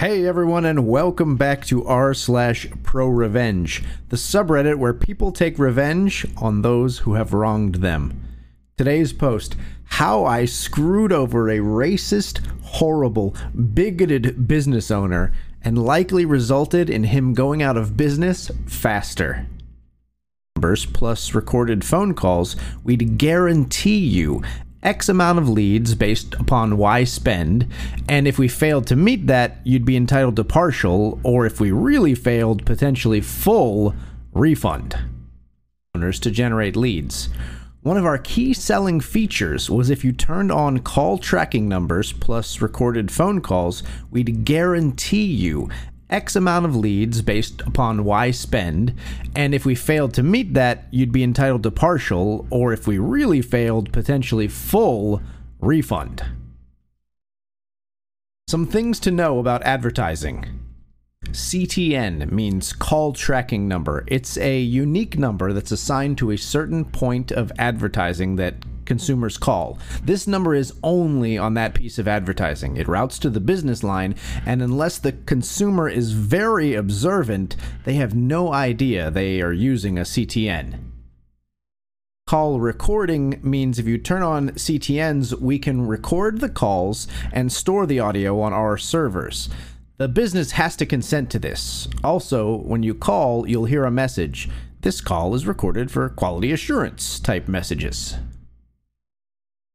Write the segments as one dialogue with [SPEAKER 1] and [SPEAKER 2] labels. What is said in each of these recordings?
[SPEAKER 1] Hey everyone, and welcome back to r slash pro revenge, the subreddit where people take revenge on those who have wronged them. Today's post: How I screwed over a racist, horrible, bigoted business owner and likely resulted in him going out of business faster. Numbers plus recorded phone calls, we'd guarantee you X amount of leads based upon Y spend, and if we failed to meet that, you'd be entitled to partial, or if we really failed, potentially full refund. Owners to generate leads. One of our key selling features was if you turned on call tracking numbers plus recorded phone calls, we'd guarantee you X amount of leads based upon Y spend, and if we failed to meet that, you'd be entitled to partial, or if we really failed, potentially full refund. Some things to know about advertising. CTN means call tracking number. It's a unique number that's assigned to a certain point of advertising that consumers call. This number is only on that piece of advertising. It routes to the business line, and unless the consumer is very observant, they have no idea they are using a CTN. Call recording means if you turn on CTNs, we can record the calls and store the audio on our servers. The business has to consent to this. Also, when you call, you'll hear a message. This call is recorded for quality assurance type messages.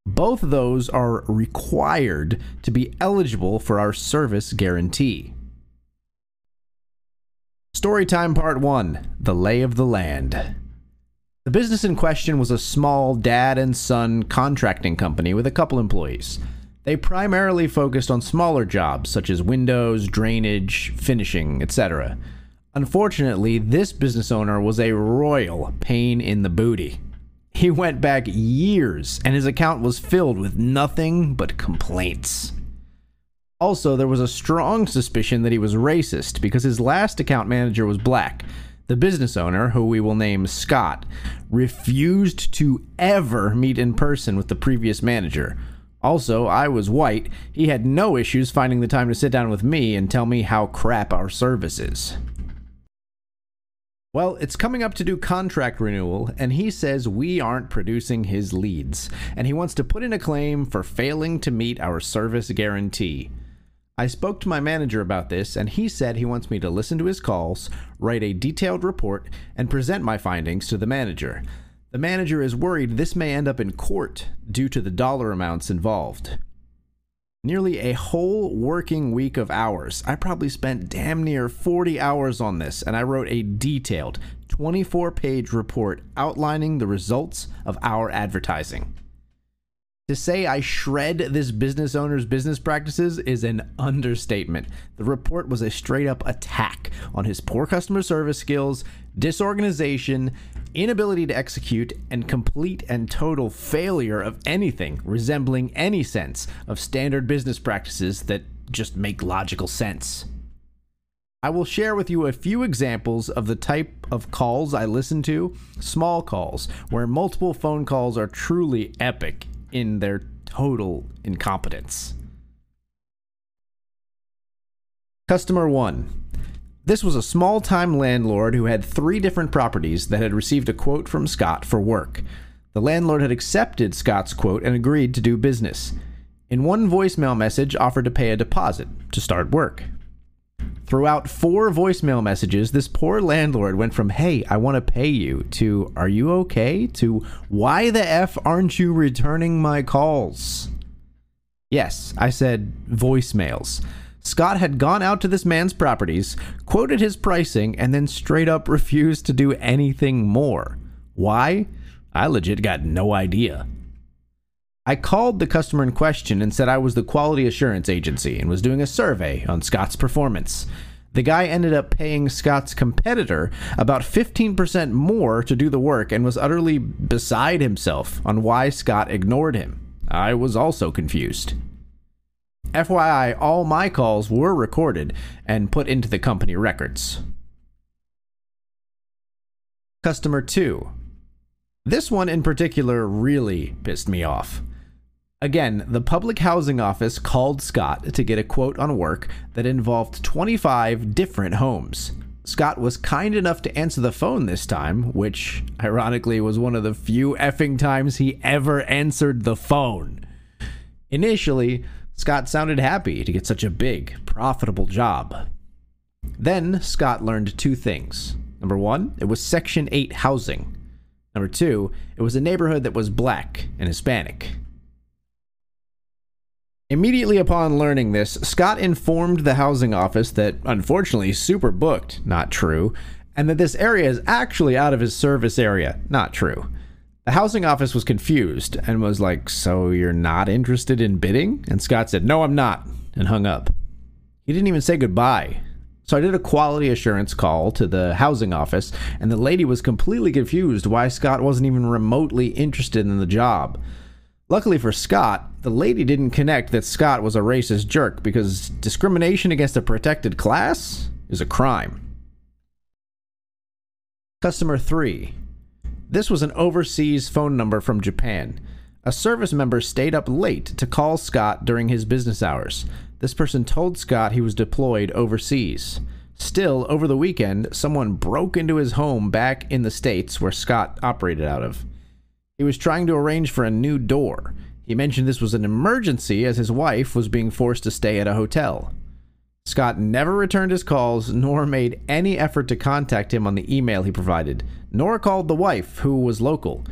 [SPEAKER 1] Both of those are required to be eligible for our service guarantee. Storytime Part 1 The Lay of the Land. The business in question was a small dad and son contracting company with a couple employees. They primarily focused on smaller jobs such as windows, drainage, finishing, etc. Unfortunately, this business owner was a royal pain in the booty. He went back years, and his account was filled with nothing but complaints. Also, there was a strong suspicion that he was racist because his last account manager was black. The business owner, who we will name Scott, refused to ever meet in person with the previous manager. Also, I was white. He had no issues finding the time to sit down with me and tell me how crap our service is. Well, it's coming up to do contract renewal, and he says we aren't producing his leads, and he wants to put in a claim for failing to meet our service guarantee. I spoke to my manager about this, and he said he wants me to listen to his calls, write a detailed report, and present my findings to the manager. The manager is worried this may end up in court due to the dollar amounts involved nearly a whole working week of hours. I probably spent damn near 40 hours on this, and I wrote a detailed 24 page report outlining the results of our advertising. To say I shred this business owner's business practices is an understatement. The report was a straight up attack on his poor customer service skills, disorganization, inability to execute, and complete and total failure of anything resembling any sense of standard business practices that just make logical sense. I will share with you a few examples of the type of calls I listen to, small calls, where multiple phone calls are truly epic in their total incompetence. Customer 1. This was a small time landlord who had three different properties that had received a quote from Scott for work. The landlord had accepted Scott's quote and agreed to do business. In one voicemail message, offered to pay a deposit to start work. Throughout four voicemail messages, this poor landlord went from, hey, I want to pay you, to, are you okay, to, why the F aren't you returning my calls? Yes, I said voicemails. Scott had gone out to this man's properties, quoted his pricing, and then straight up refused to do anything more. Why? I legit got no idea. I called the customer in question and said I was the quality assurance agency and was doing a survey on Scott's performance. The guy ended up paying Scott's competitor about 15% more to do the work and was utterly beside himself on why Scott ignored him. I was also confused. FYI, all my calls were recorded and put into the company records. Customer 2. This one in particular really pissed me off. Again, the public housing office called Scott to get a quote on work that involved 25 different homes. Scott was kind enough to answer the phone this time, which ironically was one of the few effing times he ever answered the phone. Initially, Scott sounded happy to get such a big, profitable job. Then, Scott learned two things. Number one, it was Section 8 housing. Number two, it was a neighborhood that was black and Hispanic. Immediately upon learning this, Scott informed the housing office that, unfortunately, super booked, not true, and that this area is actually out of his service area, not true. The housing office was confused and was like, So you're not interested in bidding? And Scott said, No, I'm not, and hung up. He didn't even say goodbye. So I did a quality assurance call to the housing office, and the lady was completely confused why Scott wasn't even remotely interested in the job. Luckily for Scott, the lady didn't connect that Scott was a racist jerk because discrimination against a protected class is a crime. Customer 3. This was an overseas phone number from Japan. A service member stayed up late to call Scott during his business hours. This person told Scott he was deployed overseas. Still, over the weekend, someone broke into his home back in the States where Scott operated out of. He was trying to arrange for a new door. He mentioned this was an emergency as his wife was being forced to stay at a hotel. Scott never returned his calls nor made any effort to contact him on the email he provided, nor called the wife, who was local.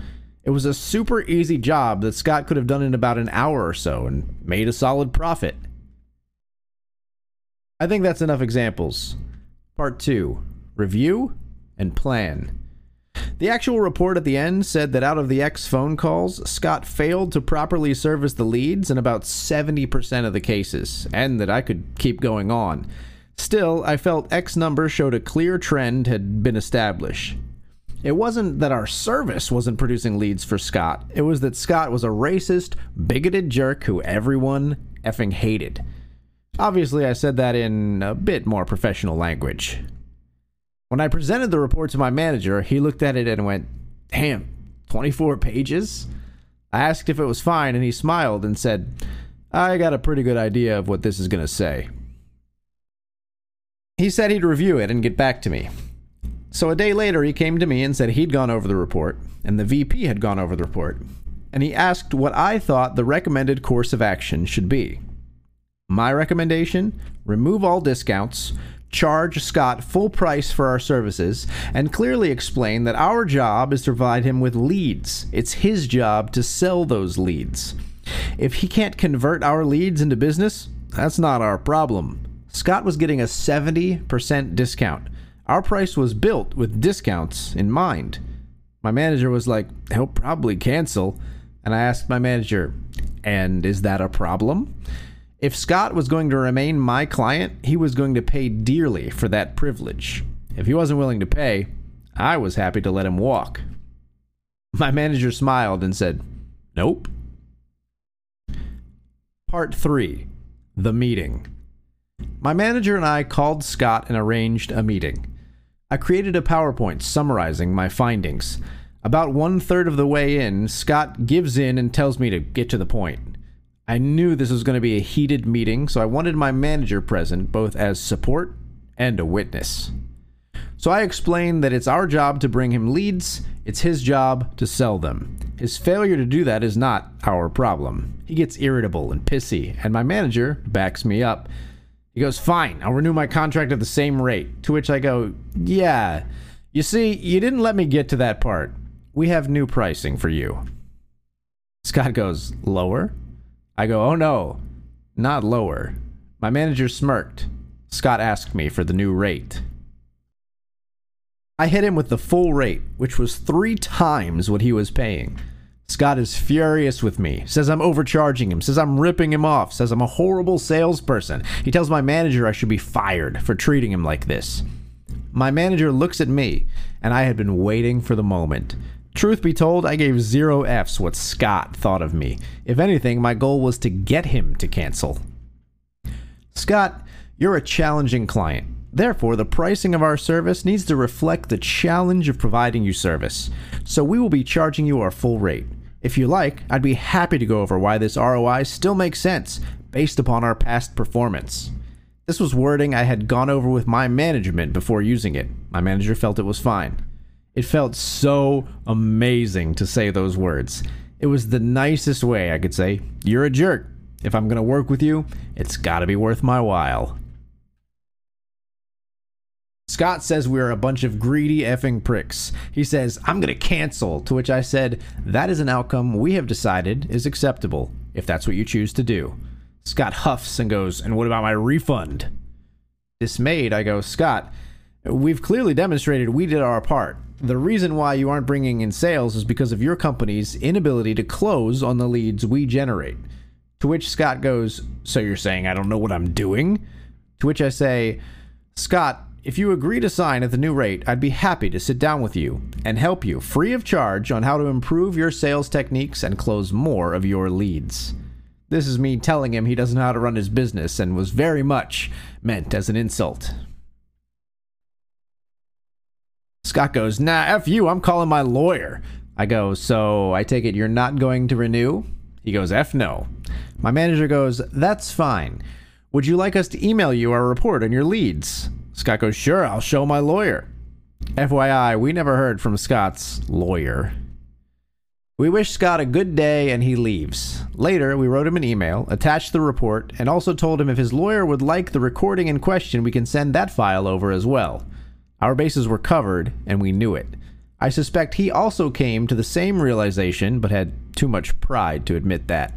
[SPEAKER 1] It was a super easy job that Scott could have done in about an hour or so and made a solid profit. I think that's enough examples. Part 2 Review and Plan. The actual report at the end said that out of the X phone calls, Scott failed to properly service the leads in about 70% of the cases, and that I could keep going on. Still, I felt X number showed a clear trend had been established. It wasn't that our service wasn't producing leads for Scott, it was that Scott was a racist, bigoted jerk who everyone effing hated. Obviously, I said that in a bit more professional language. When I presented the report to my manager, he looked at it and went, Damn, 24 pages? I asked if it was fine, and he smiled and said, I got a pretty good idea of what this is going to say. He said he'd review it and get back to me. So a day later, he came to me and said he'd gone over the report, and the VP had gone over the report, and he asked what I thought the recommended course of action should be. My recommendation remove all discounts, charge Scott full price for our services, and clearly explain that our job is to provide him with leads. It's his job to sell those leads. If he can't convert our leads into business, that's not our problem. Scott was getting a 70% discount. Our price was built with discounts in mind. My manager was like, he'll probably cancel. And I asked my manager, and is that a problem? If Scott was going to remain my client, he was going to pay dearly for that privilege. If he wasn't willing to pay, I was happy to let him walk. My manager smiled and said, Nope. Part 3 The Meeting. My manager and I called Scott and arranged a meeting. I created a PowerPoint summarizing my findings. About one third of the way in, Scott gives in and tells me to get to the point. I knew this was going to be a heated meeting, so I wanted my manager present, both as support and a witness. So I explained that it's our job to bring him leads, it's his job to sell them. His failure to do that is not our problem. He gets irritable and pissy, and my manager backs me up. He goes, Fine, I'll renew my contract at the same rate. To which I go, Yeah. You see, you didn't let me get to that part. We have new pricing for you. Scott goes, Lower? I go, oh no, not lower. My manager smirked. Scott asked me for the new rate. I hit him with the full rate, which was three times what he was paying. Scott is furious with me, says I'm overcharging him, says I'm ripping him off, says I'm a horrible salesperson. He tells my manager I should be fired for treating him like this. My manager looks at me, and I had been waiting for the moment. Truth be told, I gave zero F's what Scott thought of me. If anything, my goal was to get him to cancel. Scott, you're a challenging client. Therefore, the pricing of our service needs to reflect the challenge of providing you service. So we will be charging you our full rate. If you like, I'd be happy to go over why this ROI still makes sense based upon our past performance. This was wording I had gone over with my management before using it. My manager felt it was fine. It felt so amazing to say those words. It was the nicest way I could say, You're a jerk. If I'm going to work with you, it's got to be worth my while. Scott says we are a bunch of greedy effing pricks. He says, I'm going to cancel, to which I said, That is an outcome we have decided is acceptable, if that's what you choose to do. Scott huffs and goes, And what about my refund? Dismayed, I go, Scott, we've clearly demonstrated we did our part. The reason why you aren't bringing in sales is because of your company's inability to close on the leads we generate. To which Scott goes, So you're saying I don't know what I'm doing? To which I say, Scott, if you agree to sign at the new rate, I'd be happy to sit down with you and help you free of charge on how to improve your sales techniques and close more of your leads. This is me telling him he doesn't know how to run his business and was very much meant as an insult. Scott goes, Nah, F you, I'm calling my lawyer. I go, So I take it you're not going to renew? He goes, F no. My manager goes, That's fine. Would you like us to email you our report on your leads? Scott goes, Sure, I'll show my lawyer. FYI, we never heard from Scott's lawyer. We wish Scott a good day and he leaves. Later, we wrote him an email, attached the report, and also told him if his lawyer would like the recording in question, we can send that file over as well. Our bases were covered, and we knew it. I suspect he also came to the same realization, but had too much pride to admit that.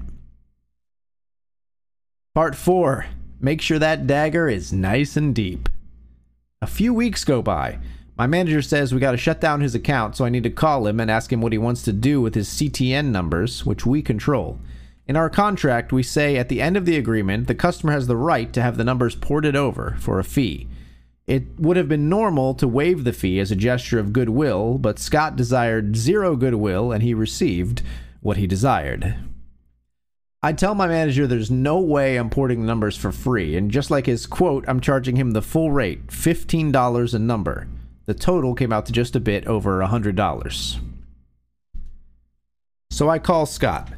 [SPEAKER 1] Part 4 Make sure that dagger is nice and deep. A few weeks go by. My manager says we gotta shut down his account, so I need to call him and ask him what he wants to do with his CTN numbers, which we control. In our contract, we say at the end of the agreement, the customer has the right to have the numbers ported over for a fee. It would have been normal to waive the fee as a gesture of goodwill, but Scott desired zero goodwill and he received what he desired. I tell my manager there's no way I'm porting the numbers for free, and just like his quote, I'm charging him the full rate $15 a number. The total came out to just a bit over $100. So I call Scott.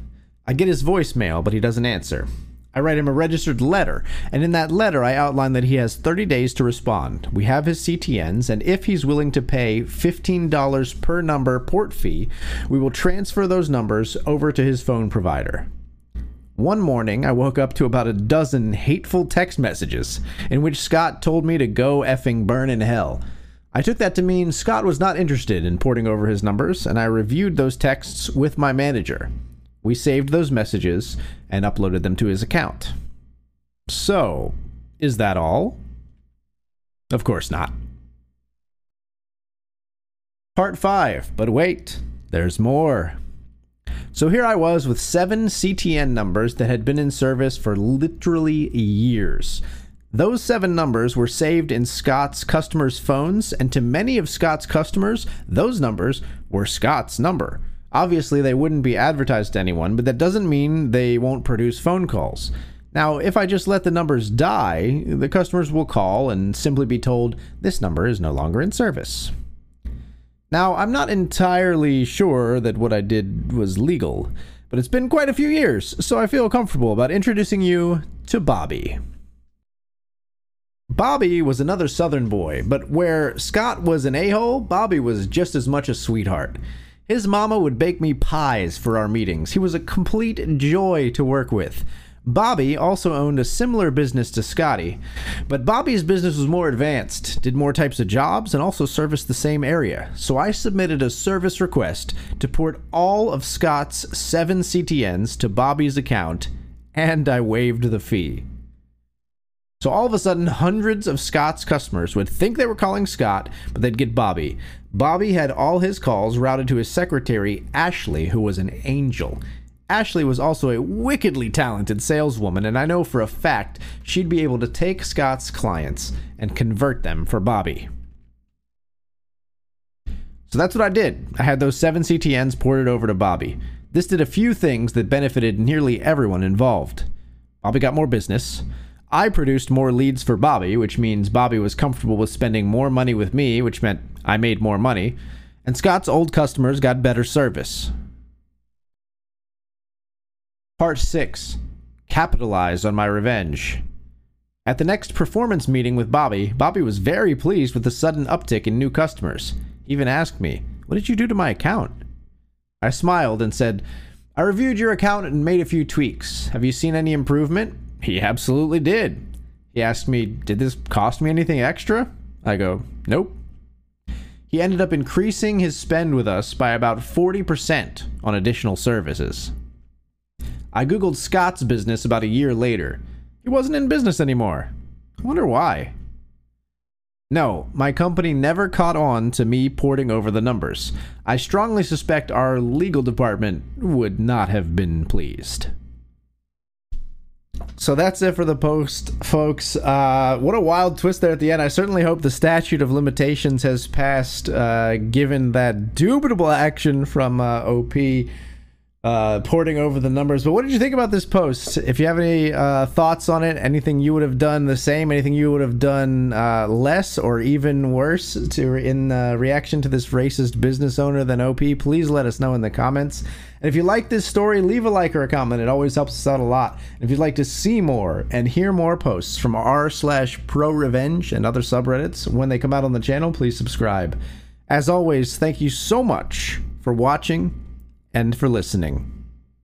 [SPEAKER 1] I get his voicemail, but he doesn't answer. I write him a registered letter, and in that letter I outline that he has 30 days to respond. We have his CTNs, and if he's willing to pay $15 per number port fee, we will transfer those numbers over to his phone provider. One morning, I woke up to about a dozen hateful text messages in which Scott told me to go effing burn in hell. I took that to mean Scott was not interested in porting over his numbers, and I reviewed those texts with my manager. We saved those messages and uploaded them to his account. So, is that all? Of course not. Part 5, but wait, there's more. So here I was with seven CTN numbers that had been in service for literally years. Those seven numbers were saved in Scott's customers' phones, and to many of Scott's customers, those numbers were Scott's number. Obviously, they wouldn't be advertised to anyone, but that doesn't mean they won't produce phone calls. Now, if I just let the numbers die, the customers will call and simply be told this number is no longer in service. Now, I'm not entirely sure that what I did was legal, but it's been quite a few years, so I feel comfortable about introducing you to Bobby. Bobby was another Southern boy, but where Scott was an a hole, Bobby was just as much a sweetheart. His mama would bake me pies for our meetings. He was a complete joy to work with. Bobby also owned a similar business to Scotty, but Bobby's business was more advanced, did more types of jobs, and also serviced the same area. So I submitted a service request to port all of Scott's seven CTNs to Bobby's account, and I waived the fee. So all of a sudden, hundreds of Scott's customers would think they were calling Scott, but they'd get Bobby. Bobby had all his calls routed to his secretary, Ashley, who was an angel. Ashley was also a wickedly talented saleswoman, and I know for a fact she'd be able to take Scott's clients and convert them for Bobby. So that's what I did. I had those seven CTNs ported over to Bobby. This did a few things that benefited nearly everyone involved. Bobby got more business. I produced more leads for Bobby, which means Bobby was comfortable with spending more money with me, which meant I made more money. And Scott's old customers got better service. Part 6 Capitalize on my revenge. At the next performance meeting with Bobby, Bobby was very pleased with the sudden uptick in new customers. He even asked me, What did you do to my account? I smiled and said, I reviewed your account and made a few tweaks. Have you seen any improvement? He absolutely did. He asked me, Did this cost me anything extra? I go, Nope. He ended up increasing his spend with us by about 40% on additional services. I googled Scott's business about a year later. He wasn't in business anymore. I wonder why. No, my company never caught on to me porting over the numbers. I strongly suspect our legal department would not have been pleased. So that's it for the post, folks. Uh, what a wild twist there at the end. I certainly hope the statute of limitations has passed, uh, given that dubitable action from uh, OP uh, porting over the numbers. But what did you think about this post? If you have any uh, thoughts on it, anything you would have done the same, anything you would have done uh, less or even worse to in reaction to this racist business owner than OP, please let us know in the comments. And if you like this story, leave a like or a comment. It always helps us out a lot. And if you'd like to see more and hear more posts from r slash pro revenge and other subreddits when they come out on the channel, please subscribe. As always, thank you so much for watching and for listening.